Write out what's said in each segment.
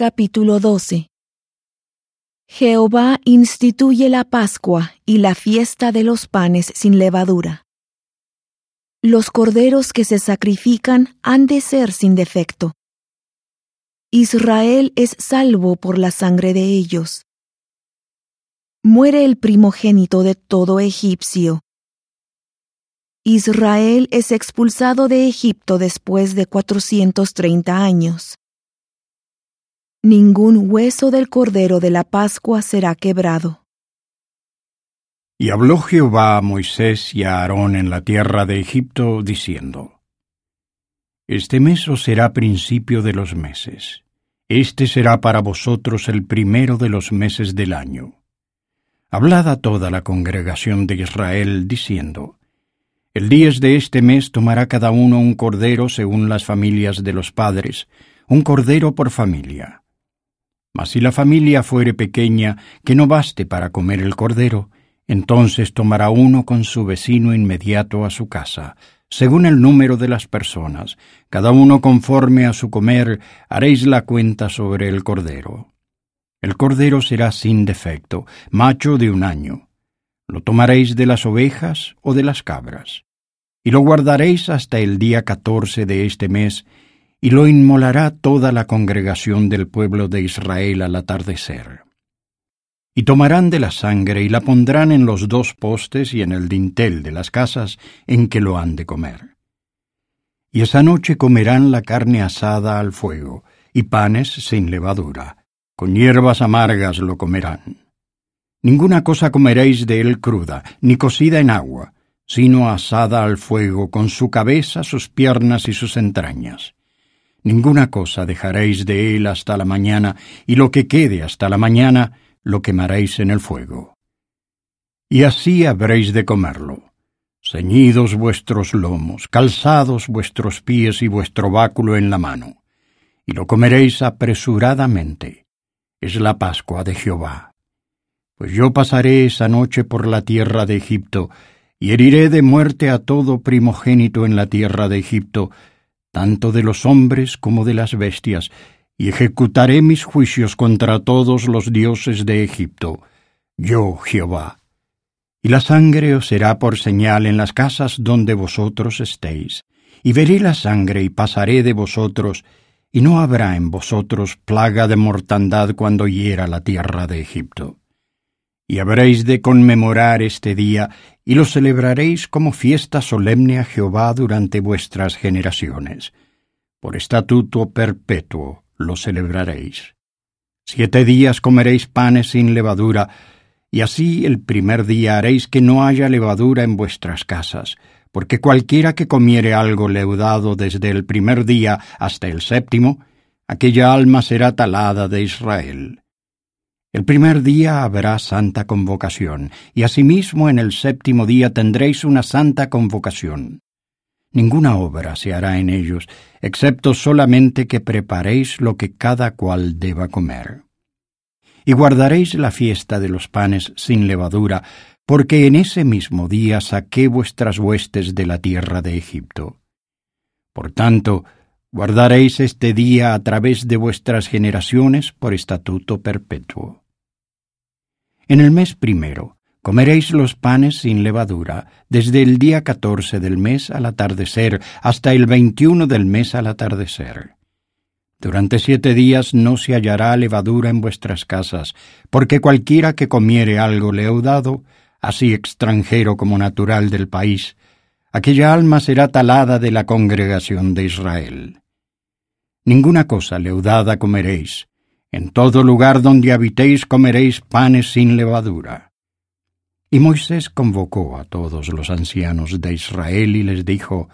Capítulo 12 Jehová instituye la Pascua y la fiesta de los panes sin levadura. Los corderos que se sacrifican han de ser sin defecto. Israel es salvo por la sangre de ellos. Muere el primogénito de todo egipcio. Israel es expulsado de Egipto después de cuatrocientos treinta años. Ningún hueso del cordero de la Pascua será quebrado. Y habló Jehová a Moisés y a Aarón en la tierra de Egipto, diciendo, Este mes os será principio de los meses. Este será para vosotros el primero de los meses del año. Hablad a toda la congregación de Israel, diciendo, El día de este mes tomará cada uno un cordero según las familias de los padres, un cordero por familia. Mas si la familia fuere pequeña, que no baste para comer el cordero, entonces tomará uno con su vecino inmediato a su casa, según el número de las personas, cada uno conforme a su comer, haréis la cuenta sobre el cordero. El cordero será sin defecto, macho de un año. Lo tomaréis de las ovejas o de las cabras. Y lo guardaréis hasta el día catorce de este mes, y lo inmolará toda la congregación del pueblo de Israel al atardecer. Y tomarán de la sangre y la pondrán en los dos postes y en el dintel de las casas en que lo han de comer. Y esa noche comerán la carne asada al fuego, y panes sin levadura, con hierbas amargas lo comerán. Ninguna cosa comeréis de él cruda, ni cocida en agua, sino asada al fuego, con su cabeza, sus piernas y sus entrañas Ninguna cosa dejaréis de él hasta la mañana, y lo que quede hasta la mañana lo quemaréis en el fuego. Y así habréis de comerlo, ceñidos vuestros lomos, calzados vuestros pies y vuestro báculo en la mano, y lo comeréis apresuradamente. Es la Pascua de Jehová. Pues yo pasaré esa noche por la tierra de Egipto, y heriré de muerte a todo primogénito en la tierra de Egipto, tanto de los hombres como de las bestias, y ejecutaré mis juicios contra todos los dioses de Egipto, yo Jehová. Y la sangre os será por señal en las casas donde vosotros estéis, y veré la sangre y pasaré de vosotros, y no habrá en vosotros plaga de mortandad cuando hiera la tierra de Egipto. Y habréis de conmemorar este día y lo celebraréis como fiesta solemne a Jehová durante vuestras generaciones. Por estatuto perpetuo lo celebraréis. Siete días comeréis panes sin levadura, y así el primer día haréis que no haya levadura en vuestras casas, porque cualquiera que comiere algo leudado desde el primer día hasta el séptimo, aquella alma será talada de Israel. El primer día habrá santa convocación, y asimismo en el séptimo día tendréis una santa convocación. Ninguna obra se hará en ellos, excepto solamente que preparéis lo que cada cual deba comer. Y guardaréis la fiesta de los panes sin levadura, porque en ese mismo día saqué vuestras huestes de la tierra de Egipto. Por tanto, Guardaréis este día a través de vuestras generaciones por estatuto perpetuo. En el mes primero comeréis los panes sin levadura, desde el día catorce del mes al atardecer hasta el veintiuno del mes al atardecer. Durante siete días no se hallará levadura en vuestras casas, porque cualquiera que comiere algo leudado, así extranjero como natural del país, aquella alma será talada de la congregación de Israel. Ninguna cosa leudada comeréis, en todo lugar donde habitéis comeréis panes sin levadura. Y Moisés convocó a todos los ancianos de Israel y les dijo,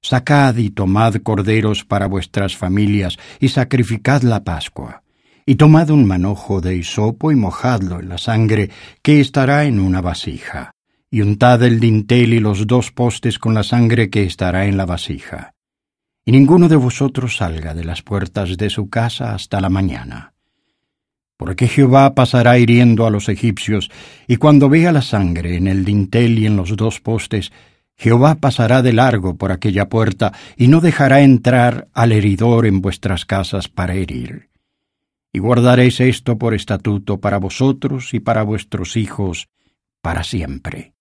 Sacad y tomad corderos para vuestras familias y sacrificad la Pascua, y tomad un manojo de hisopo y mojadlo en la sangre que estará en una vasija y untad el dintel y los dos postes con la sangre que estará en la vasija. Y ninguno de vosotros salga de las puertas de su casa hasta la mañana. Porque Jehová pasará hiriendo a los egipcios, y cuando vea la sangre en el dintel y en los dos postes, Jehová pasará de largo por aquella puerta, y no dejará entrar al heridor en vuestras casas para herir. y guardaréis esto por estatuto para vosotros y para vuestros hijos para siempre.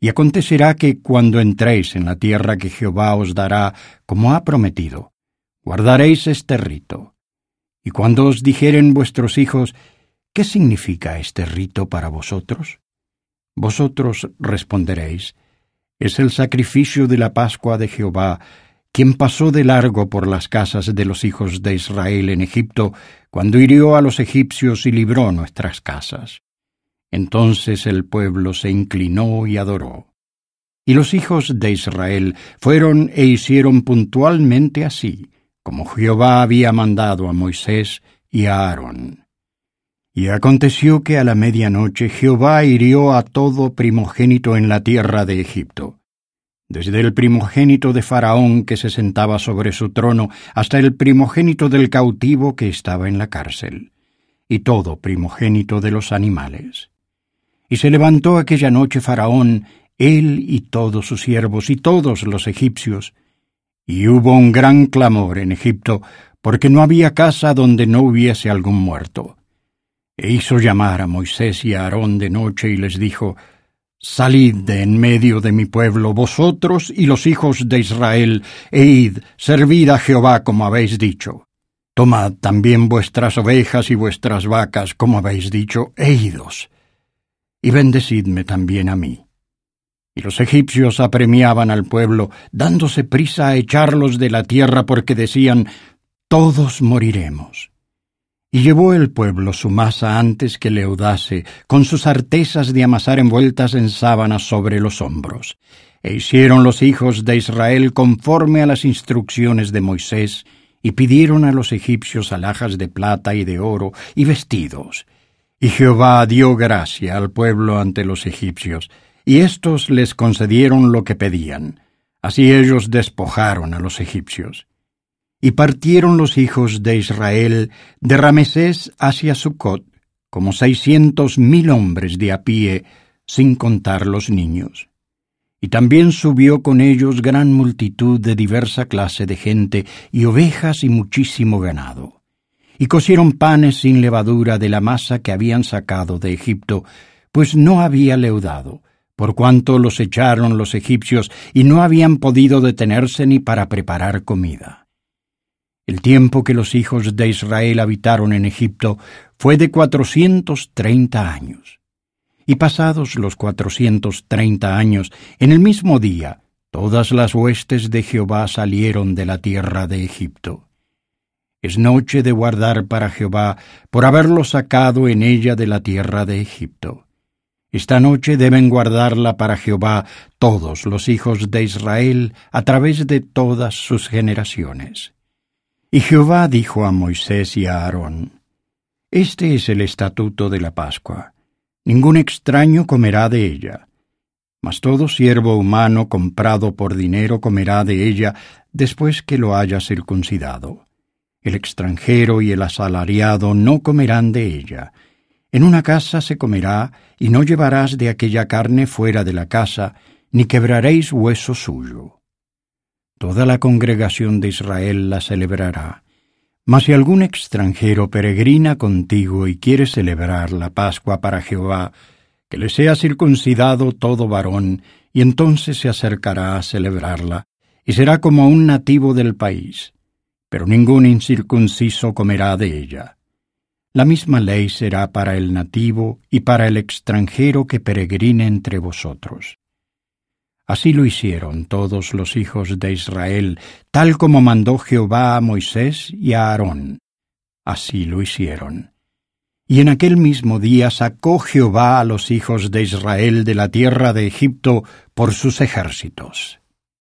Y acontecerá que cuando entréis en la tierra que Jehová os dará, como ha prometido, guardaréis este rito. Y cuando os dijeren vuestros hijos, ¿qué significa este rito para vosotros? Vosotros responderéis, es el sacrificio de la Pascua de Jehová, quien pasó de largo por las casas de los hijos de Israel en Egipto, cuando hirió a los egipcios y libró nuestras casas. Entonces el pueblo se inclinó y adoró. Y los hijos de Israel fueron e hicieron puntualmente así, como Jehová había mandado a Moisés y a Aarón. Y aconteció que a la medianoche Jehová hirió a todo primogénito en la tierra de Egipto desde el primogénito de Faraón que se sentaba sobre su trono hasta el primogénito del cautivo que estaba en la cárcel, y todo primogénito de los animales. Y se levantó aquella noche Faraón, él y todos sus siervos y todos los egipcios, y hubo un gran clamor en Egipto, porque no había casa donde no hubiese algún muerto. E hizo llamar a Moisés y a Aarón de noche y les dijo, Salid de en medio de mi pueblo, vosotros y los hijos de Israel, e id, servid a Jehová como habéis dicho. Tomad también vuestras ovejas y vuestras vacas, como habéis dicho, e idos. Y bendecidme también a mí. Y los egipcios apremiaban al pueblo, dándose prisa a echarlos de la tierra, porque decían, Todos moriremos. Y llevó el pueblo su masa antes que leudase, con sus artesas de amasar envueltas en sábanas sobre los hombros. E hicieron los hijos de Israel conforme a las instrucciones de Moisés, y pidieron a los egipcios alhajas de plata y de oro y vestidos. Y Jehová dio gracia al pueblo ante los egipcios, y éstos les concedieron lo que pedían. Así ellos despojaron a los egipcios. Y partieron los hijos de Israel de Ramesés hacia Sucot, como seiscientos mil hombres de a pie, sin contar los niños. Y también subió con ellos gran multitud de diversa clase de gente, y ovejas y muchísimo ganado. Y cocieron panes sin levadura de la masa que habían sacado de Egipto, pues no había leudado, por cuanto los echaron los egipcios, y no habían podido detenerse ni para preparar comida. El tiempo que los hijos de Israel habitaron en Egipto fue de cuatrocientos treinta años. Y pasados los cuatrocientos treinta años, en el mismo día, todas las huestes de Jehová salieron de la tierra de Egipto. Es noche de guardar para Jehová por haberlo sacado en ella de la tierra de Egipto. Esta noche deben guardarla para Jehová todos los hijos de Israel a través de todas sus generaciones. Y Jehová dijo a Moisés y a Aarón, Este es el estatuto de la Pascua. Ningún extraño comerá de ella. Mas todo siervo humano comprado por dinero comerá de ella después que lo haya circuncidado. El extranjero y el asalariado no comerán de ella. En una casa se comerá, y no llevarás de aquella carne fuera de la casa, ni quebraréis hueso suyo. Toda la congregación de Israel la celebrará. Mas si algún extranjero peregrina contigo y quiere celebrar la Pascua para Jehová, que le sea circuncidado todo varón, y entonces se acercará a celebrarla, y será como un nativo del país, pero ningún incircunciso comerá de ella. La misma ley será para el nativo y para el extranjero que peregrine entre vosotros. Así lo hicieron todos los hijos de Israel, tal como mandó Jehová a Moisés y a Aarón. Así lo hicieron. Y en aquel mismo día sacó Jehová a los hijos de Israel de la tierra de Egipto por sus ejércitos.